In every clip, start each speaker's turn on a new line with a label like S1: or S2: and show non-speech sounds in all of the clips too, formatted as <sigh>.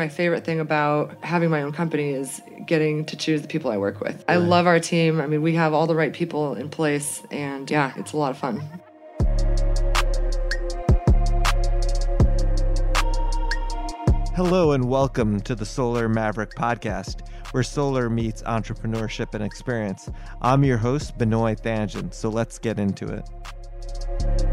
S1: My favorite thing about having my own company is getting to choose the people I work with. I love our team. I mean, we have all the right people in place, and yeah, it's a lot of fun.
S2: Hello and welcome to the Solar Maverick podcast, where solar meets entrepreneurship and experience. I'm your host, Benoy Thanjan, so let's get into it.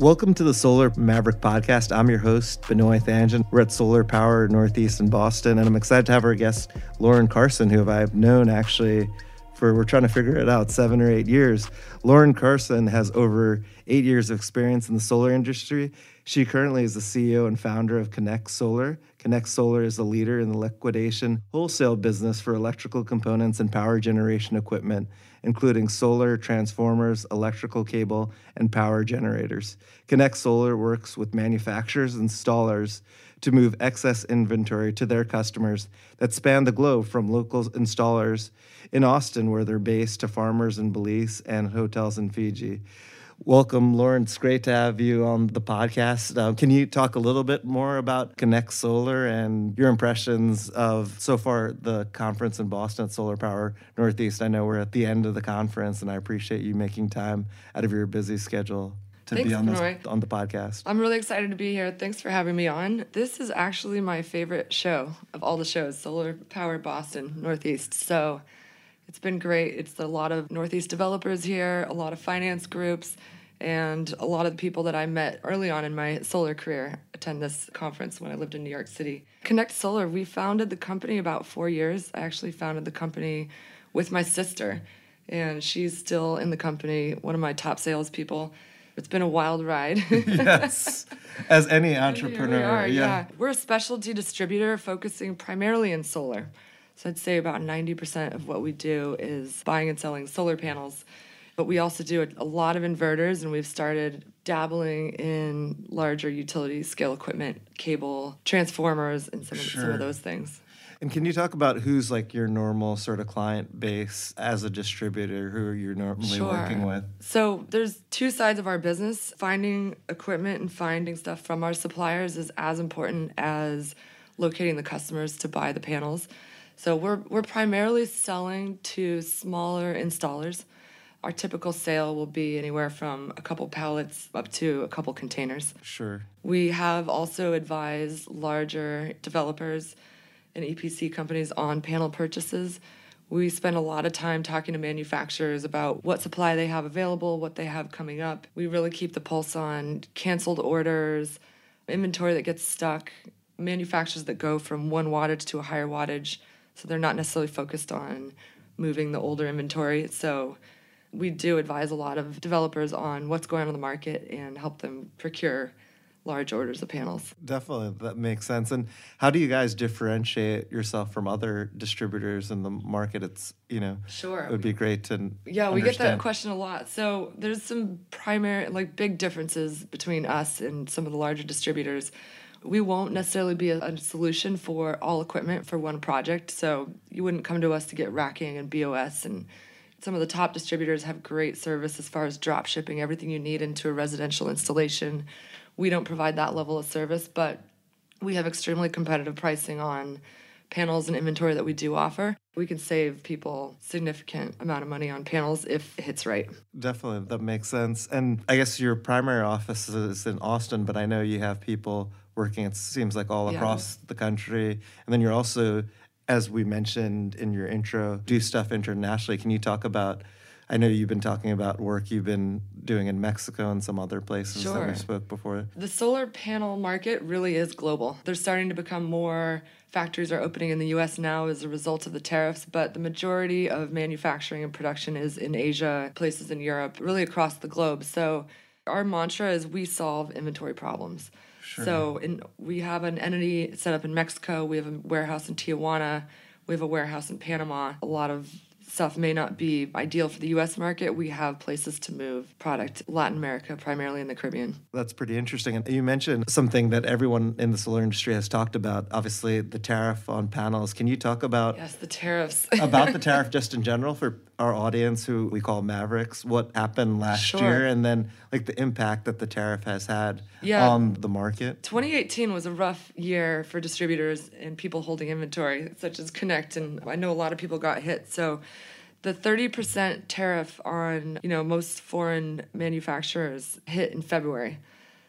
S2: Welcome to the Solar Maverick podcast. I'm your host, Benoy Thanjan. We're at Solar Power Northeast in Boston, and I'm excited to have our guest, Lauren Carson, who I've known actually for, we're trying to figure it out, seven or eight years. Lauren Carson has over eight years of experience in the solar industry. She currently is the CEO and founder of Kinect Solar. Kinect Solar is a leader in the liquidation wholesale business for electrical components and power generation equipment including solar, transformers, electrical cable, and power generators. Kinect Solar works with manufacturers and installers to move excess inventory to their customers that span the globe from local installers in Austin, where they're based, to farmers in Belize and hotels in Fiji. Welcome, Lauren. It's great to have you on the podcast. Uh, can you talk a little bit more about Kinect Solar and your impressions of so far the conference in Boston at Solar Power Northeast? I know we're at the end of the conference, and I appreciate you making time out of your busy schedule to
S1: Thanks,
S2: be on this, on the podcast.
S1: I'm really excited to be here. Thanks for having me on. This is actually my favorite show of all the shows, Solar Power Boston Northeast. So it's been great. It's a lot of Northeast developers here, a lot of finance groups, and a lot of the people that I met early on in my solar career attend this conference when I lived in New York City. Kinect Solar, we founded the company about four years. I actually founded the company with my sister, and she's still in the company, one of my top salespeople. It's been a wild ride. <laughs>
S2: yes, as any entrepreneur.
S1: we are,
S2: yeah.
S1: yeah. We're a specialty distributor focusing primarily in solar. So I'd say about 90% of what we do is buying and selling solar panels. But we also do a, lot of inverters, and we've started dabbling in larger utility scale equipment, cable, transformers, and some of, some of those things.
S2: And can you talk about who's like your normal sort of client base as a distributor? Who you're you normally working with?
S1: So there's two sides of our business. Finding equipment and finding stuff from our suppliers is as important as locating the customers to buy the panels. So we're we're primarily selling to smaller installers. Our typical sale will be anywhere from a couple pallets up to a couple containers.
S2: Sure.
S1: We have also advised larger developers and EPC companies on panel purchases. We spend a lot of time talking to manufacturers about what supply they have available, what they have coming up. We really keep the pulse on canceled orders, inventory that gets stuck, manufacturers that go from one wattage to a higher wattage. So they're not necessarily focused on moving the older inventory. So we do advise a lot of developers on what's going on in the market and help them procure large orders of panels.
S2: Definitely, that makes sense. And how do you guys differentiate yourself from other distributors in the market? It's you know,
S1: Sure.
S2: it would be great to
S1: Yeah, we get that question a lot. So there's some primary, like big differences between us and some of the larger distributors. We won't necessarily be a, a solution for all equipment for one project. So you wouldn't come to us to get racking and BOS. And some of the top distributors have great service as far as drop shipping everything you need into a residential installation. We don't provide that level of service, but we have extremely competitive pricing on panels and inventory that we do offer. We can save people significant amount of money on panels if it hits right.
S2: Definitely, that makes sense. And I guess your primary office is in Austin, but I know you have people working. It seems like all
S1: Yeah.
S2: across the country, and then you're also, as we mentioned in your intro, do stuff internationally. Can you talk about? I know you've been talking about work you've been doing in Mexico and some other places that we spoke before.
S1: The solar panel market really is global. They're starting to become more factories are opening in the US now as a result of the tariffs, but the majority of manufacturing and production is in Asia, places in Europe, really across the globe. So our mantra is we solve inventory problems. Sure. So in, we have an entity set up in Mexico, we have a warehouse in Tijuana, we have a warehouse in Panama. A lot of stuff may not be ideal for the US market, we have places to move product. Latin America, primarily in the Caribbean.
S2: That's pretty interesting. And you mentioned something that everyone in the solar industry has talked about, obviously the tariff on panels. Can you talk about
S1: Yes, the tariffs. <laughs>
S2: about the tariff <laughs> just in general for our audience who we call Mavericks, what happened last
S1: Sure.
S2: year and then like the impact that the tariff has had
S1: Yeah.
S2: on the market?
S1: 2018 was a rough year for distributors and people holding inventory, such as Kinect, and I know a lot of people got hit. So, the 30% tariff on you know most foreign manufacturers hit in February.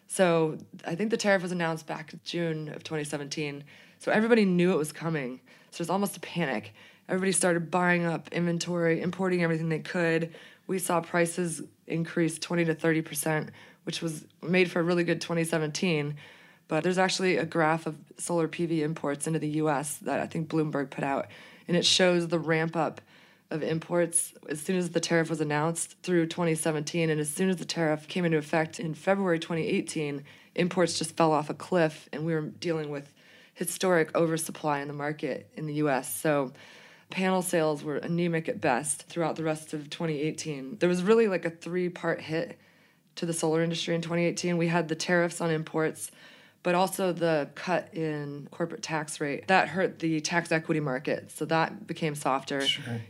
S1: So, I think the tariff was announced back June of 2017. So everybody knew it was coming. So there's almost a panic. Everybody started buying up inventory, importing everything they could. We saw prices increase 20 to 30 percent, which was made for a really good 2017. But there's actually a graph of solar PV imports into the US that I think Bloomberg put out, and it shows the ramp up of imports as soon as the tariff was announced through 2017. And as soon as the tariff came into effect in February 2018, imports just fell off a cliff, and we were dealing with historic oversupply in the market in the US. So panel sales were anemic at best throughout the rest of 2018. There was really like a three part hit to the solar industry in 2018. We had the tariffs on imports, but also the cut in corporate tax rate. That hurt the tax equity market, so that became softer.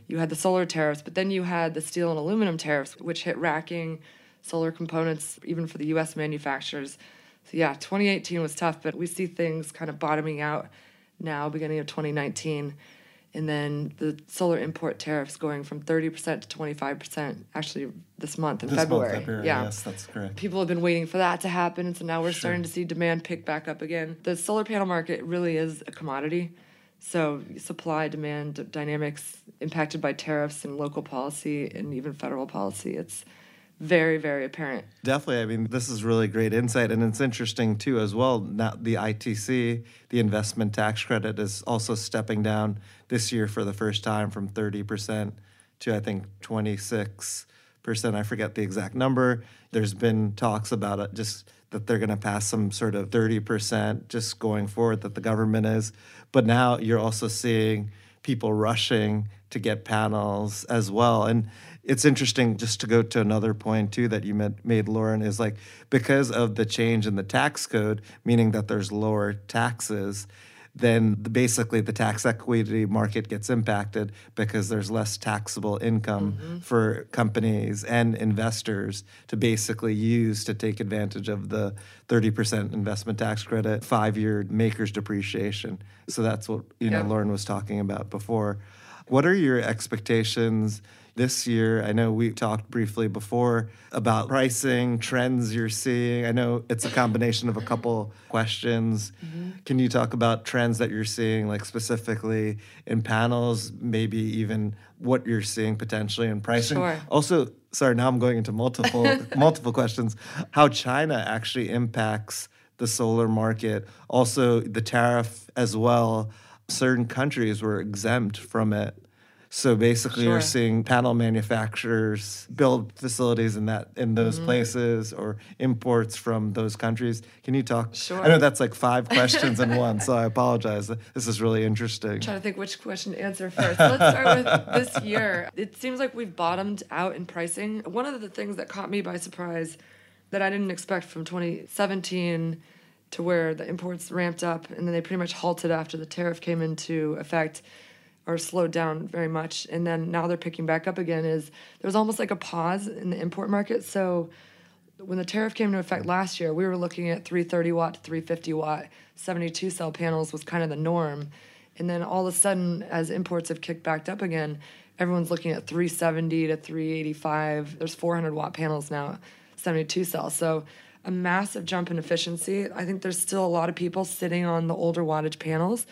S1: You had the solar tariffs, but then you had the steel and aluminum tariffs, which hit racking, solar components, even for the US manufacturers. So, yeah, 2018 was tough, but we see things kind of bottoming out now, beginning of 2019 and then the solar import tariffs going from 30% to 25% actually this month in
S2: This month,
S1: February.
S2: February,
S1: yeah.
S2: Yes, that's correct.
S1: People have been waiting for that to happen, and so now we're starting to see demand pick back up again. The solar panel market really is a commodity. So, supply demand dynamics impacted by tariffs and local policy and even federal policy. It's very, very apparent.
S2: Definitely. I mean, this is really great insight. And it's interesting, too, as well. Now, the ITC, the investment tax credit, is also stepping down this year for the first time from 30% to, I think, 26%. I forget the exact number. There's been talks about it, just that they're going to pass some sort of 30% just going forward, that the government is. But now you're also seeing people rushing to get panels as well. And it's interesting just to go to another point too that you made, made Lauren is like because of the change in the tax code, meaning that there's lower taxes, then basically the tax equity market gets impacted because there's less taxable income mm-hmm. for companies and investors to basically use to take advantage of the 30% investment tax credit, five year MACRS depreciation. So that's what you know
S1: Yeah.
S2: Lauren was talking about before. What are your expectations this year? I know we talked briefly before about pricing, trends you're seeing. I know it's a combination of a couple questions. Mm-hmm. Can you talk about trends that you're seeing, like specifically in panels, maybe even what you're seeing potentially in pricing?
S1: Sure.
S2: Also, sorry, now I'm going into multiple <laughs> multiple questions. How China actually impacts the solar market, also the tariff as well. Certain countries were exempt from it. So basically, you're seeing panel manufacturers build facilities in that in those
S1: Mm-hmm.
S2: places or imports from those countries. Can you talk?
S1: Sure.
S2: I know that's like five questions in one, so I <laughs> apologize. This is really interesting.
S1: I'm trying to think which question to answer first. Let's start with <laughs> this year. It seems like we've bottomed out in pricing. One of the things that caught me by surprise that I didn't expect from 2017 to where the imports ramped up and then they pretty much halted after the tariff came into effect or slowed down very much and then now they're picking back up again is there was almost like a pause in the import market so when the tariff came into effect last year, we were looking at 330 watt to 350 watt 72 cell panels was kind of the norm. And then all of a sudden, as imports have kicked back up again, everyone's looking at 370 to 385. There's 400 watt panels now, 72 cells. So a massive jump in efficiency. I think there's still a lot of people sitting on the older wattage panels.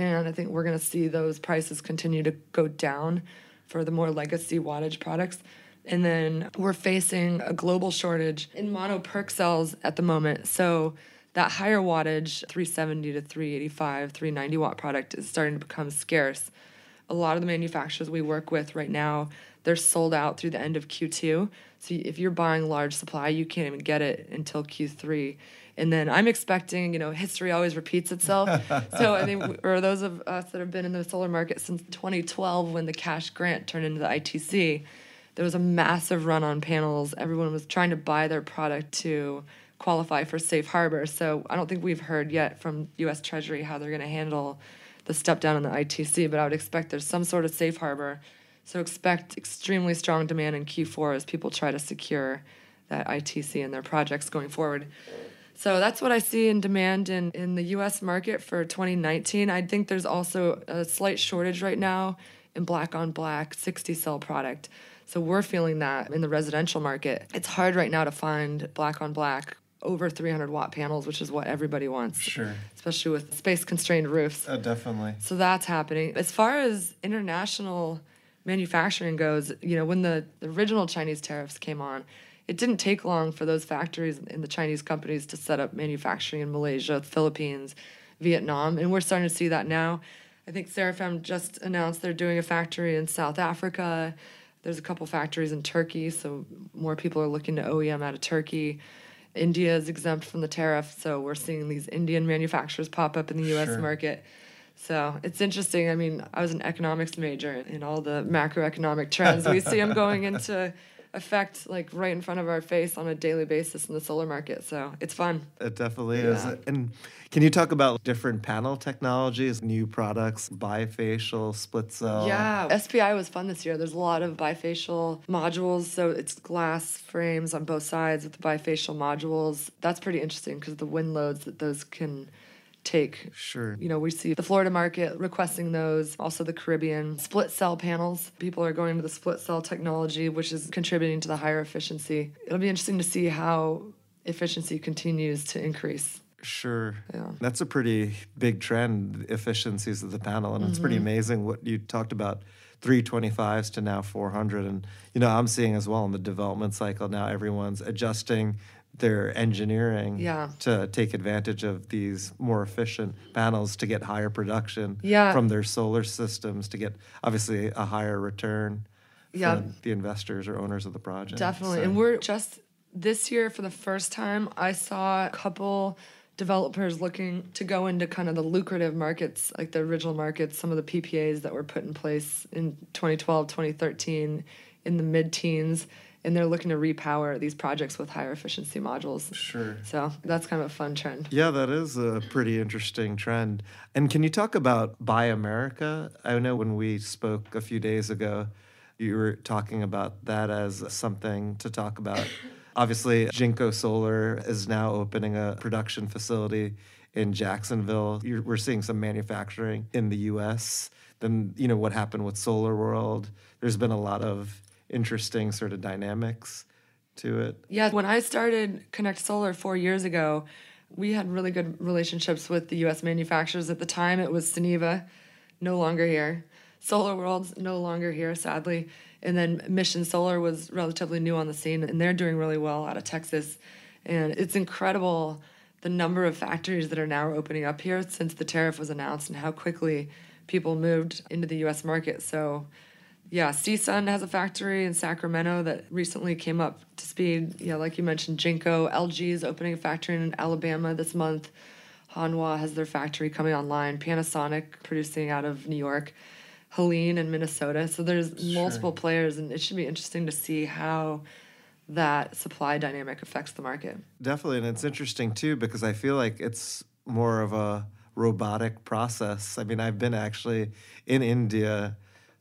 S1: And I think we're going to see those prices continue to go down for the more legacy wattage products. And then we're facing a global shortage in mono PERC cells at the moment. So that higher wattage, 370 to 385, 390 watt product is starting to become scarce. A lot of the manufacturers we work with right now, they're sold out through the end of Q2. So if you're buying large supply, you can't even get it until Q3. And then I'm expecting, you know, history always repeats itself. <laughs> so I think, or those of us that have been in the solar market since 2012, when the cash grant turned into the ITC, there was a massive run on panels. Everyone was trying to buy their product to qualify for safe harbor. So I don't think we've heard yet from U.S. Treasury how they're going to handle the step down in the ITC, but I would expect there's some sort of safe harbor. So expect extremely strong demand in Q4 as people try to secure that ITC in their projects going forward. So that's what I see in demand in, in the US market for 2019. I think there's also a slight shortage right now in black on black 60 cell product. So we're feeling that in the residential market. It's hard right now to find black on black over 300 watt panels, which is what everybody wants.
S2: Sure.
S1: Especially with space constrained roofs.
S2: Oh, definitely.
S1: So that's happening. As far as international manufacturing goes, you know, when the, the original Chinese tariffs came on, it didn't take long for those factories and the Chinese companies to set up manufacturing in Malaysia, Philippines, Vietnam, and we're starting to see that now. I think Seraphim just announced they're doing a factory in South Africa. There's a couple factories in Turkey, so more people are looking to OEM out of Turkey. India is exempt from the tariff, so we're seeing these Indian manufacturers pop up in the US
S2: Sure.
S1: market. So it's interesting. I mean, I was an economics major and all the macroeconomic trends. we see them going into effect like right in front of our face on a daily basis in the solar market. So it's fun.
S2: It definitely
S1: Yeah.
S2: is. And can you talk about different panel technologies, new products, bifacial, split cell?
S1: Yeah, SPI was fun this year. There's a lot of bifacial modules, so it's glass frames on both sides with the bifacial modules. That's pretty interesting because the wind loads that those can take.
S2: Sure.
S1: You know, we see the Florida market requesting those, also the Caribbean. Split cell panels. People are going to the split cell technology, which is contributing to the higher efficiency. It'll be interesting to see how efficiency continues to increase.
S2: Sure.
S1: Yeah.
S2: That's a pretty big trend, efficiencies of the panel. And it's pretty
S1: Mm-hmm.
S2: amazing what you talked about 325s to now 400. And, you know, I'm seeing as well in the development cycle now everyone's adjusting their engineering
S1: Yeah.
S2: to take advantage of these more efficient panels to get higher production
S1: Yeah.
S2: from their solar systems to get obviously a higher return
S1: Yeah.
S2: for the investors or owners of the project.
S1: Definitely.
S2: So-
S1: And we're just this year for the first time, I saw a couple developers looking to go into kind of the lucrative markets, like the original markets, some of the PPAs that were put in place in 2012, 2013 in the mid teens. And they're looking to repower these projects with higher efficiency modules.
S2: Sure.
S1: So that's kind of a fun trend.
S2: Yeah, that is a pretty interesting trend. And can you talk about Buy America? I know when we spoke a few days ago, you were talking about that as something to talk about. <coughs> Obviously, Jinko Solar is now opening a production facility in Jacksonville. You're, we're seeing some manufacturing in the US. Then, you know, what happened with Solar World. There's been a lot of interesting sort of dynamics to it.
S1: Yeah, when I started Kinect Solar four years ago, we had really good relationships with the US manufacturers. At the time, it was Suniva, no longer here. Solar World's no longer here, sadly. And then Mission Solar was relatively new on the scene, and they're doing really well out of Texas. And it's incredible the number of factories that are now opening up here since the tariff was announced and how quickly people moved into the US market. So yeah, CSUN has a factory in Sacramento that recently came up to speed. Yeah, like you mentioned, Jinko. LG is opening a factory in Alabama this month. Hanwha has their factory coming online. Panasonic producing out of New York. Heliene in Minnesota. So there's multiple players, and it should be interesting to see how that supply dynamic affects the market.
S2: Definitely, and it's interesting too because I feel like it's more of a robotic process. I mean, I've been actually in India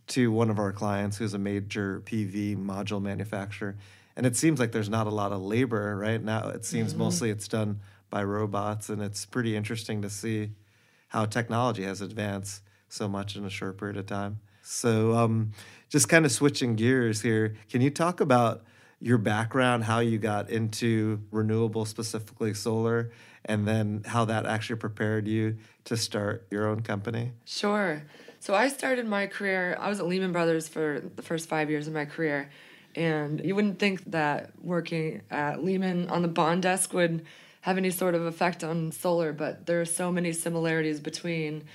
S2: to one of our clients who's a major PV module manufacturer, and it seems like there's not a lot of labor right now. It seems mostly it's done by robots, and it's pretty interesting to see how technology has advanced so much in a short period of time. So, um, just kind of switching gears here, can you talk about your background, how you got into renewable, specifically solar, and then how that actually prepared you to start your own company?
S1: Sure. So I started my career, I was at Lehman Brothers for the first five years of my career. And you wouldn't think that working at Lehman on the bond desk would have any sort of effect on solar, but there are so many similarities between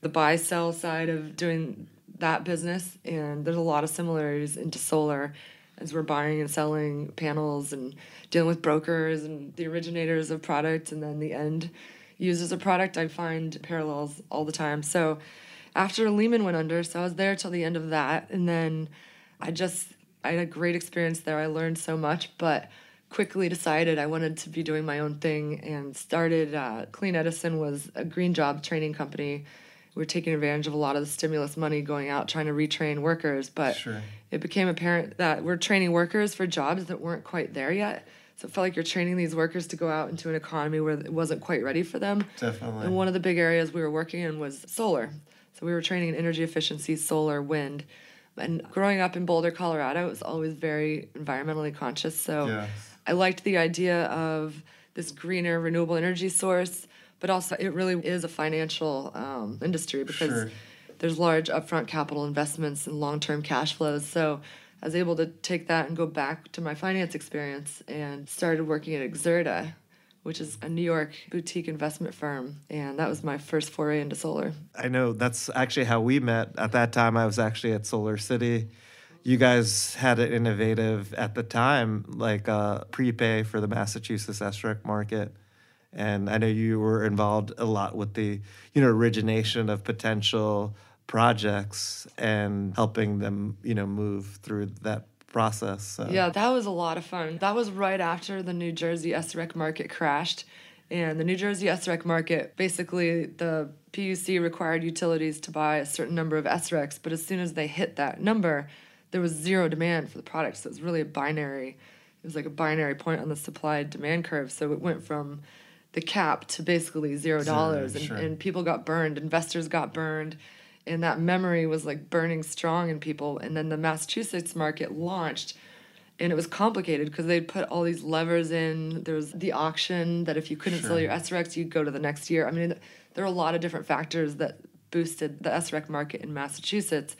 S1: the buy sell side of doing that business, and there's a lot of similarities into solar. as we're buying and selling panels and dealing with brokers and the originators of product and then the end users of product. I find parallels all the time. So after Lehman went under, so I was there till the end of that, and then I just I had a great experience there. I learned so much, but quickly decided I wanted to be doing my own thing and started. Uh, Clean Edison was a green job training company. We were taking advantage of a lot of the stimulus money going out trying to retrain workers, but
S2: Sure.
S1: it became apparent that we're training workers for jobs that weren't quite there yet. So it felt like you're training these workers to go out into an economy where it wasn't quite ready for them.
S2: Definitely.
S1: And one of the big areas we were working in was solar. So we were training in energy efficiency, solar, wind. And growing up in Boulder, Colorado, I was always very environmentally conscious. So
S2: Yes.
S1: I liked the idea of this greener, renewable energy source, but also it really is a financial um, industry because
S2: Sure.
S1: there's large upfront capital investments and long term cash flows. So I was able to take that and go back to my finance experience and started working at Exerta, which is a New York boutique investment firm. And that was my first foray into solar.
S2: I know that's actually how we met. At that time, I was actually at Solar City. You guys had an innovative at the time, like uh, prepay for the Massachusetts SREC market. And I know you were involved a lot with the, you know, origination of potential projects and helping them, you know, move through that process. So.
S1: Yeah, that was a lot of fun. That was right after the New Jersey SREC market crashed. And the New Jersey SREC market, basically, the PUC required utilities to buy a certain number of SRECs, but as soon as they hit that number, there was zero demand for the product. So it was really a binary, it was like a binary point on the supply demand curve. So it went from the cap to basically zero dollars, and,
S2: sure.
S1: and people got burned, investors got burned, and that memory was like burning strong in people. And then the Massachusetts market launched and it was complicated because they'd put all these levers in. There was the auction that if you couldn't sell your SRECs, you'd go to the next year. I mean, there are a lot of different factors that boosted the SREC market in Massachusetts.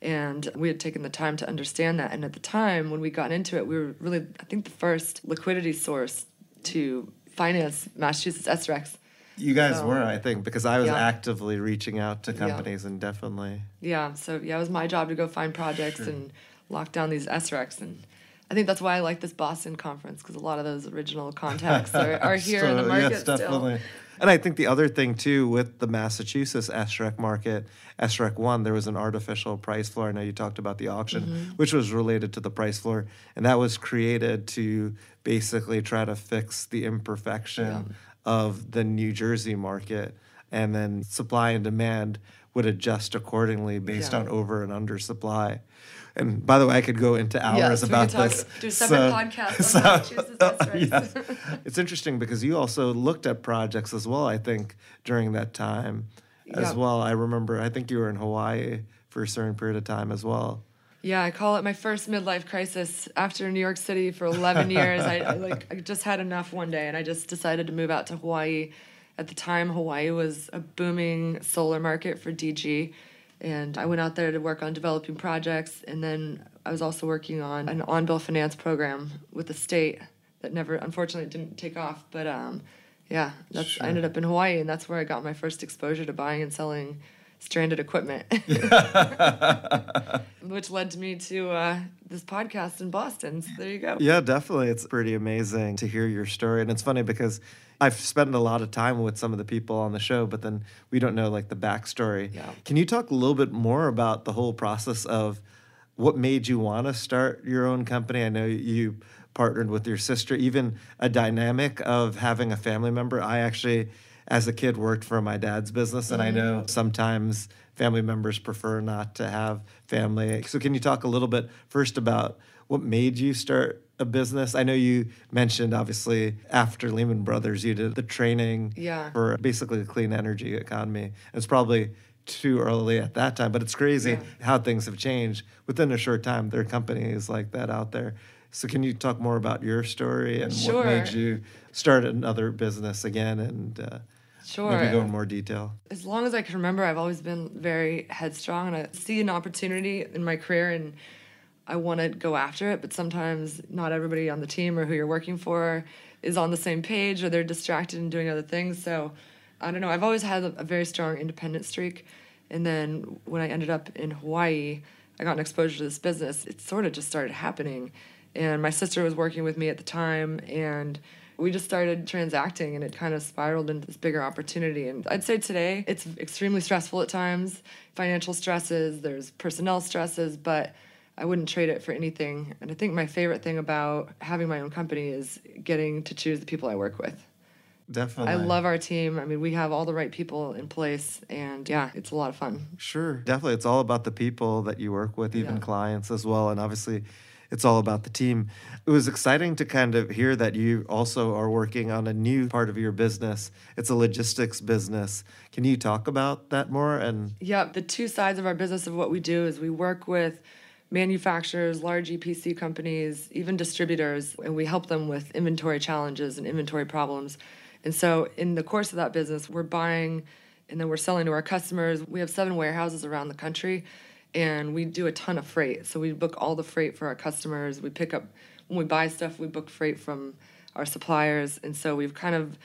S1: And we had taken the time to understand that. And at the time, when we got into it, we were really, I think, the first liquidity source to finance Massachusetts SRECs.
S2: You guys
S1: So-
S2: were, I think, because I was
S1: Yeah.
S2: actively reaching out to
S1: Yeah.
S2: companies and definitely.
S1: Yeah, so yeah, it was my job to go find projects and lock down these SRECs. And I think that's why I like this Boston conference because a lot of those original contacts are, <laughs> are here in the market
S2: yes,
S1: still.
S2: definitely. And I think the other thing too with the Massachusetts SREC market, SREC one, there was an artificial price floor. I know you talked about the auction,
S1: Mm-hmm.
S2: which was related to the price floor, and that was created to basically try to fix the imperfection of the New Jersey market, and then supply and demand would adjust accordingly based
S1: Yeah.
S2: on over and under supply. And by the way, I could go into hours
S1: Yes,
S2: about
S1: talk-
S2: this.
S1: do separate
S2: So-
S1: podcast on
S2: so-
S1: SRECs. <laughs>
S2: yes. <laughs> It's interesting because you also looked at projects as well, I think, during that time as well. I remember, I think you were in Hawaii for a certain period of time as well.
S1: Yeah, I call it my first midlife crisis. After New York City for 11 years, I, I like I just had enough one day, and I just decided to move out to Hawaii. At the time, Hawaii was a booming solar market for DG, and I went out there to work on developing projects. And then I was also working on an on-bill finance program with the state that never, unfortunately, didn't take off. But um, yeah, that's
S2: Sure.
S1: I ended up in Hawaii, and that's where I got my first exposure to buying and selling stranded equipment. <laughs> <laughs> which led me to uh, this podcast in Boston. So there you go.
S2: Yeah, definitely. It's pretty amazing to hear your story. And it's funny because I've spent a lot of time with some of the people on the show, but then we don't know like the backstory.
S1: Yeah.
S2: Can you talk a little bit more about the whole process of what made you want to start your own company? I know you partnered with your sister, even a dynamic of having a family member. I actually, as a kid, worked for my dad's business, and I know sometimes family members prefer not to have family. So, can you talk a little bit first about what made you start a business? I know you mentioned, obviously, after Lehman Brothers, you did the training
S1: Yeah.
S2: for basically the clean energy economy. It's probably too early at that time, but it's crazy
S1: Yeah.
S2: how things have changed within a short time. There are companies like that out there. So, can you talk more about your story and what made you start another business again and uh,
S1: Sure.
S2: maybe go in more detail?
S1: As long as I can remember, I've always been very headstrong and I see an opportunity in my career and I want to go after it. But sometimes not everybody on the team or who you're working for is on the same page or they're distracted and doing other things. So I don't know. I've always had a, a very strong independent streak. And then when I ended up in Hawaii, I got an exposure to this business, it sort of just started happening. And my sister was working with me at the time, and we just started transacting, and it kind of spiraled into this bigger opportunity. And I'd say today it's extremely stressful at times financial stresses, there's personnel stresses, but I wouldn't trade it for anything. And I think my favorite thing about having my own company is getting to choose the people I work with.
S2: Definitely.
S1: I love our team. I mean, we have all the right people in place, and yeah, it's a lot of fun.
S2: Sure. Definitely. It's all about the people that you work with, even
S1: Yeah.
S2: clients as well. And obviously, it's all about the team. It was exciting to kind of hear that you also are working on a new part of your business. It's a logistics business. Can you talk about that more? And
S1: Yeah, the two sides of our business of what we do is we work with manufacturers, large EPC companies, even distributors, and we help them with inventory challenges and inventory problems. And so, in the course of that business, we're buying and then we're selling to our customers. We have seven warehouses around the country, and we do a ton of freight. So, we book all the freight for our customers. We pick up, when we buy stuff, we book freight from our suppliers. And so, we've kind of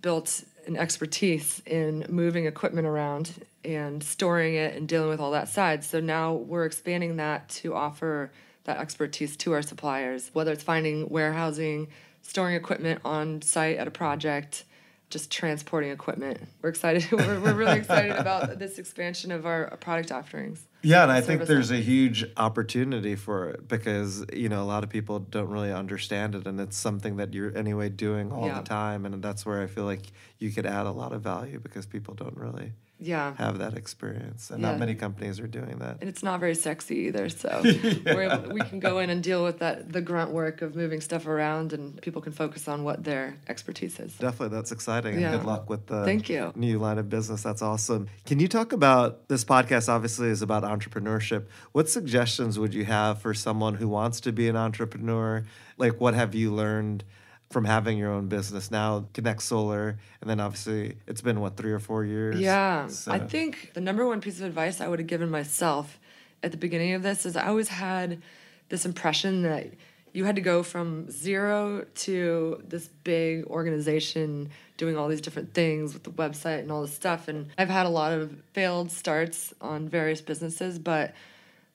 S1: built an expertise in moving equipment around and storing it and dealing with all that side. So now we're expanding that to offer that expertise to our suppliers, whether it's finding warehousing, storing equipment on site at a project, just transporting equipment. We're excited. <laughs> we're, we're really excited about <laughs> this expansion of our product offerings.
S2: yeah, and I think there's a huge opportunity for it because, you know, a lot of people don't really understand it. And it's something that you're anyway doing all
S1: Yeah.
S2: the time. And that's where I feel like you could add a lot of value because people don't really
S1: Yeah.
S2: have that experience. And
S1: Yeah.
S2: not many companies are doing that.
S1: and it's not very sexy either. So <laughs> we're able, we can go in and deal with that the grunt work of moving stuff around, and people can focus on what their expertise is.
S2: Definitely, that's exciting. And
S1: Yeah.
S2: good luck with the
S1: Thank you.
S2: new line of business. That's awesome. Can you talk about this podcast? Obviously, is about entrepreneurship. What suggestions would you have for someone who wants to be an entrepreneur? Like, what have you learned from having your own business now? Kinect Solar, and then obviously, it's been what three or four years.
S1: Yeah, I think the number one piece of advice I would have given myself at the beginning of this is I always had this impression that you had to go from zero to this big organization doing all these different things with the website and all this stuff. And I've had a lot of failed starts on various businesses, but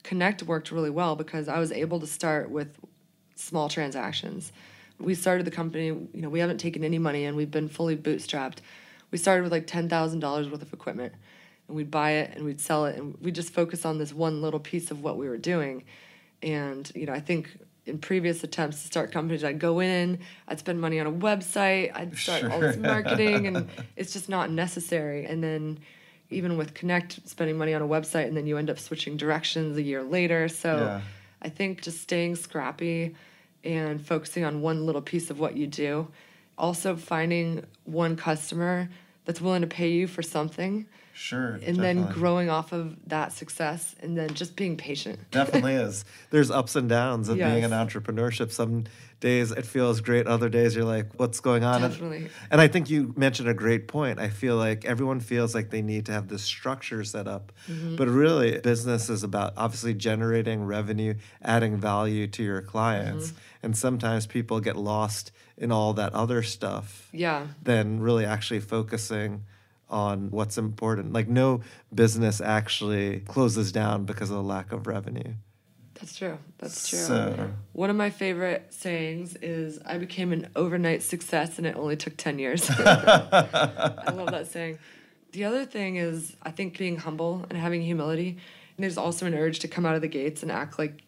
S1: Kinect worked really well because I was able to start with small transactions. We started the company, you know, we haven't taken any money and we've been fully bootstrapped. We started with like $10,000 worth of equipment and we'd buy it and we'd sell it and we just focus on this one little piece of what we were doing. And, you know, I think in previous attempts to start companies, I'd go in, I'd spend money on a website, I'd start all this <laughs> marketing, and it's just not necessary. And then even with Kinect, spending money on a website, and then you end up switching directions a year later. So
S2: Yeah.
S1: I think just staying scrappy and focusing on one little piece of what you do. Also, finding one customer that's willing to pay you for something
S2: Sure.
S1: and then growing off of that success and then just being patient.
S2: Definitely is. <laughs> There's ups and downs of being an entrepreneurship. Some days it feels great, other days you're like, what's going on? And-
S1: Definitely.
S2: And I think you mentioned a great point. I feel like everyone feels like they need to have this structure set up.
S1: Mm-hmm.
S2: But really, business is about obviously generating revenue, adding value to your clients.
S1: Mm-hmm.
S2: And sometimes people get lost in all that other stuff
S1: Yeah.
S2: than really actually focusing on what's important. Like, no business actually closes down because of the lack of revenue.
S1: That's true. That's true.
S2: So-
S1: One of my favorite sayings is I became an overnight success and it only took 10 years. <laughs> I love that saying. The other thing is, I think being humble and having humility. And there's also an urge to come out of the gates and act like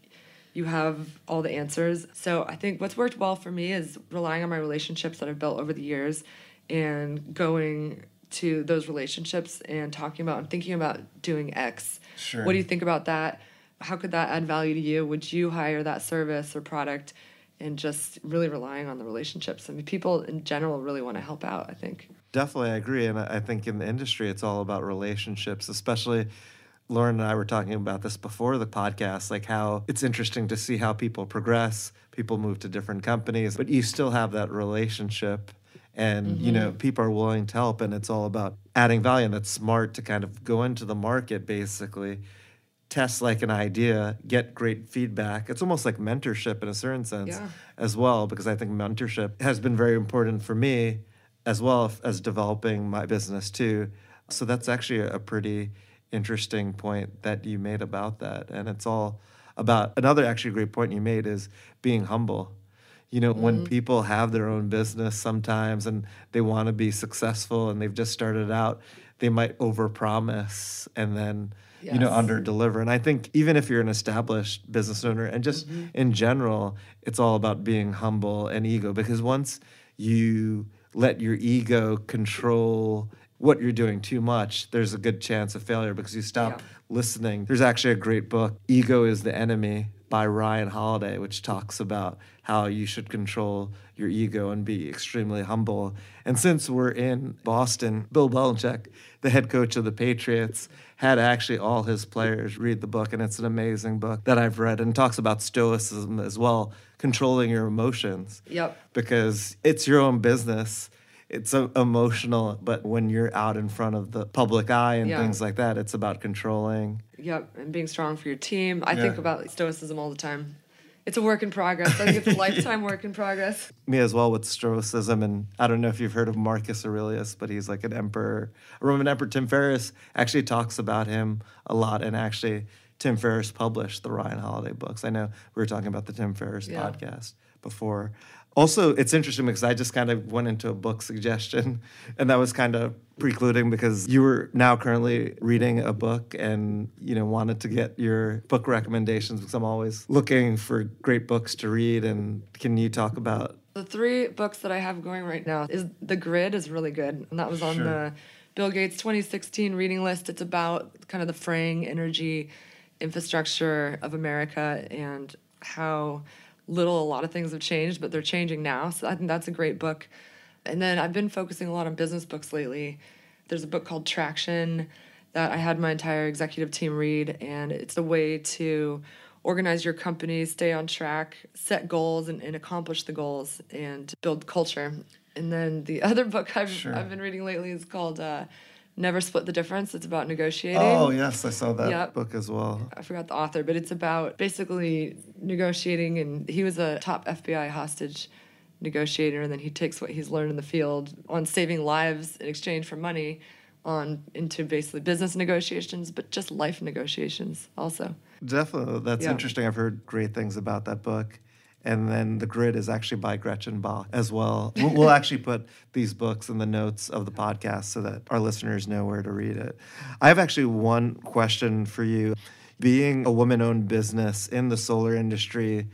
S1: you have all the answers. So I think what's worked well for me is relying on my relationships that I've built over the years and going to those relationships and talking about and thinking about doing X.
S2: Sure.
S1: What do you think about that? How could that add value to you? Would you hire that service or product? And just really relying on the relationships. I mean, people in general really want to help out, I think.
S2: Definitely, I agree. And I I think in the industry, it's all about relationships, especially. Lauren and I were talking about this before the podcast, like how it's interesting to see how people progress, people move to different companies, but you still have that relationship and you know mm-hmm. people are willing to help and it's all about adding value and it's smart to kind of go into the market basically test like an idea get great feedback it's almost like mentorship in a certain sense
S1: Yeah.
S2: as well because i think mentorship has been very important for me as well as developing my business too so that's actually a pretty interesting point that you made about that. And it's all about another actually great point you made is being humble. You know, mm-hmm. when people have their own business sometimes and they want to be successful and they've just started out, they might overpromise and then yes. you know under deliver and i think even if you're an established business owner and just mm-hmm. in general it's all about being humble and ego because once you let your ego control what you're doing too much there's a good chance of failure because you stop yeah. listening there's actually a great book ego is the enemy by Ryan Holiday, which talks about how you should control your ego and be extremely humble. And since we're in Boston, Bill Belichick, the head coach of the Patriots, had actually all his players read the book, and it's an amazing book that I've read and talks about stoicism as well, controlling your emotions.
S1: Yep.
S2: Because it's your own business it's emotional, but when you're out in front of the public eye and yeah. things like that, it's about controlling.
S1: Yep, and being strong for your team. I yeah. think about stoicism all the time. It's a work in progress. I think it's a <laughs> lifetime work in progress.
S2: Me as well with stoicism, and I don't know if you've heard of Marcus Aurelius, but he's like an emperor, a Roman emperor. Tim Ferriss actually talks about him a lot, and actually Tim Ferriss published the Ryan Holiday books. I know we were talking about the Tim Ferriss yeah. podcast before. Also, it's interesting because I just kind of went into a book suggestion, <laughs> and that was kind of precluding because you were now currently reading a book and you know wanted to get your book recommendations because I'm always looking for great books to read. And can you talk about
S1: the three books that I have going right now? Is The Grid is really good, and that was on sure. the Bill Gates 2016 reading list. It's about kind of the fraying energy infrastructure of America and how little a lot of things have changed, but they're changing now. So I think that's a great book. And then I've been focusing a lot on business books lately. There's a book called Traction that I had my entire executive team read, and it's a way to organize your company, stay on track, set goals, and, and accomplish the goals, and build culture. And then the <laughs> other book I've, sure. I've been reading lately is called uh, Never Split the Difference. It's about negotiating.
S2: Oh, yes, I saw that yep. book as well.
S1: I forgot the author, but it's about basically negotiating. And he was a top FBI hostage negotiator, and then he takes what he's learned in the field on saving lives in exchange for money on into basically business negotiations, but just life negotiations also.
S2: Definitely. That's yeah. interesting. I've heard great things about that book and then the grid is actually by Gretchen Bakke as well. We'll, we'll, actually put these books in the notes of the podcast so that our listeners know where to read it. I have actually one question for you. Being a woman owned business in the solar industry,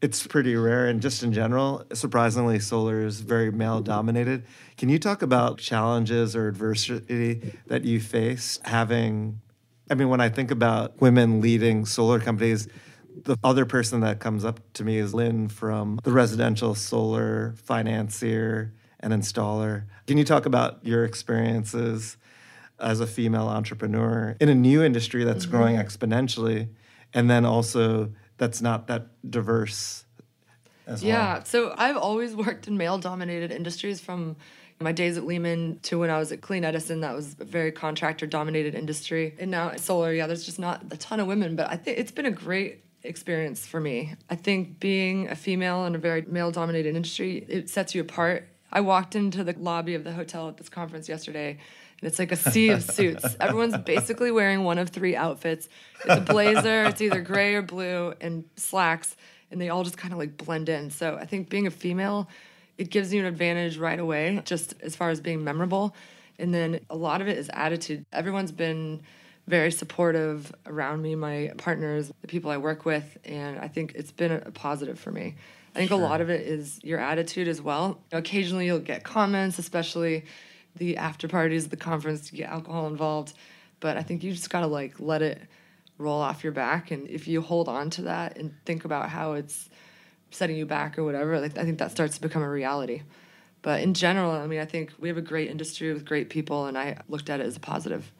S2: it's pretty rare, and just in general, surprisingly, solar is very male dominated. Can you talk about challenges or adversity that you faced having? I mean, when I think about women leading solar companies, the other person that comes up to me is Lynn from the residential solar financier and installer. Can you talk about your experiences as a female entrepreneur in a new industry that's mm-hmm. growing exponentially and then also that's not that diverse as
S1: yeah,
S2: well?
S1: so I've always worked in male dominated industries from my days at Lehman to when I was at Clean Edison, that was a very contractor dominated industry. And now at solar, yeah, there's just not a ton of women, but I think it's been a great experience for me. I think being a female in a very male dominated industry, it sets you apart. I walked into the lobby of the hotel at this conference yesterday and it's like a sea of <laughs> suits. Everyone's basically wearing one of three outfits. It's a blazer, <laughs> it's either gray or blue, and slacks, and they all just kind of like blend in. So I think being a female, it gives you an advantage right away, just as far as being memorable. And then a lot of it is attitude. Everyone's been very supportive around me, my partners, the people I work with, and I think it's been a positive for me. I think sure. a lot of it is your attitude as well. Occasionally you'll get comments, especially the after parties of the conference, you get alcohol involved. But I think you just gotta like let it roll off your back. And if you hold on to that and think about how it's setting you back or whatever, like I think that starts to become a reality. But in general, I mean, I think we have a great industry with great people, and I looked at it as a positive.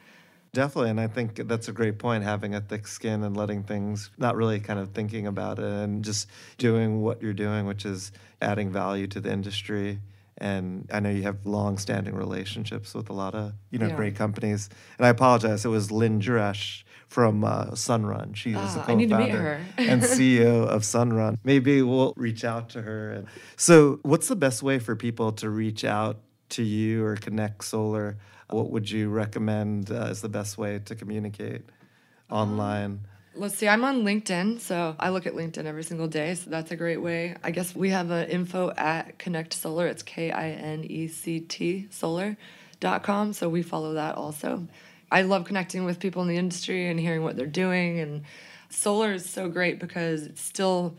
S2: Definitely. And I think that's a great point having a thick skin and letting things, not really kind of thinking about it and just doing what you're doing, which is adding value to the industry. And I know you have long standing relationships with a lot of, you know, yeah. great companies. And I apologize. It was Lynn Jurich from uh, Sunrun. She is
S1: oh,
S2: the
S1: ah, co-founder
S2: and <laughs> CEO of Sunrun. Maybe we'll reach out to her. So, what's the best way for people to reach out to you or connect solar, what would you recommend uh, is the best way to communicate online?
S1: Let's see, I'm on LinkedIn, so I look at LinkedIn every single day, so that's a great way. I guess we have an info at Kinect Solar. It's K I N E C T solar.com, so we follow that also. I love connecting with people in the industry and hearing what they're doing. And solar is so great because it's still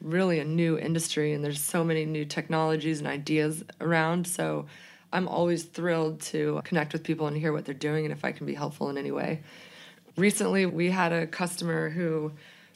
S1: really a new industry and there's so many new technologies and ideas around. So I'm always thrilled to connect with people and hear what they're doing and if I can be helpful in any way. Recently, we had a customer who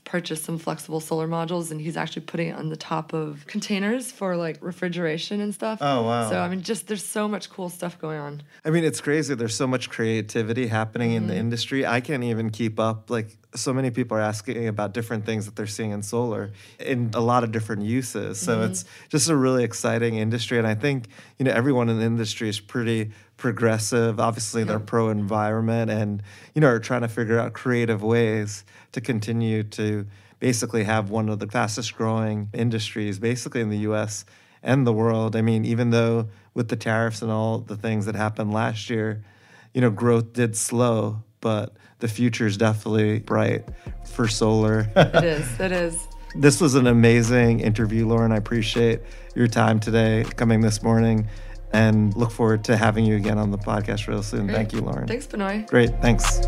S1: purchased some flexible solar modules and he's actually putting it on the top of containers for like refrigeration and stuff.
S2: Oh, wow.
S1: So I mean just there's so much cool stuff going on.
S2: I mean, it's crazy. There's so much creativity happening in the
S1: Mm-hmm.
S2: industry. I can't even keep up. Like, so many people are asking about different things that they're seeing in solar in a lot of different uses. So
S1: Mm-hmm.
S2: it's just a really exciting industry. And I think, you know, everyone in the industry is pretty progressive. Obviously, they're pro environment and, you know, are trying to figure out creative ways to continue to basically have one of the fastest growing industries, basically in the US and the world. I mean, even though with the tariffs and all the things that happened last year, you know, growth did slow, but the future is definitely bright for solar.
S1: It is. It is.
S2: this was an amazing interview, Lauren. I appreciate your time today, coming this morning, and look forward to having you again on the podcast real soon. Thank you, Lauren.
S1: Thanks, Benoy.
S2: Great. Thanks.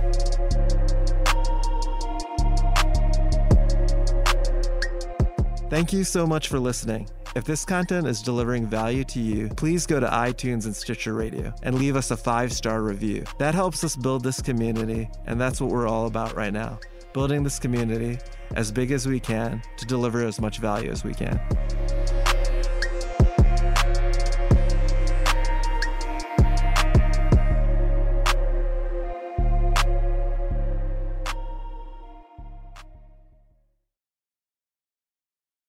S2: Thank you so much for listening. If this content is delivering value to you, please go to iTunes and Stitcher Radio and leave us a five star review. That helps us build this community, and that's what we're all about right now building this community as big as we can to deliver as much value as we can.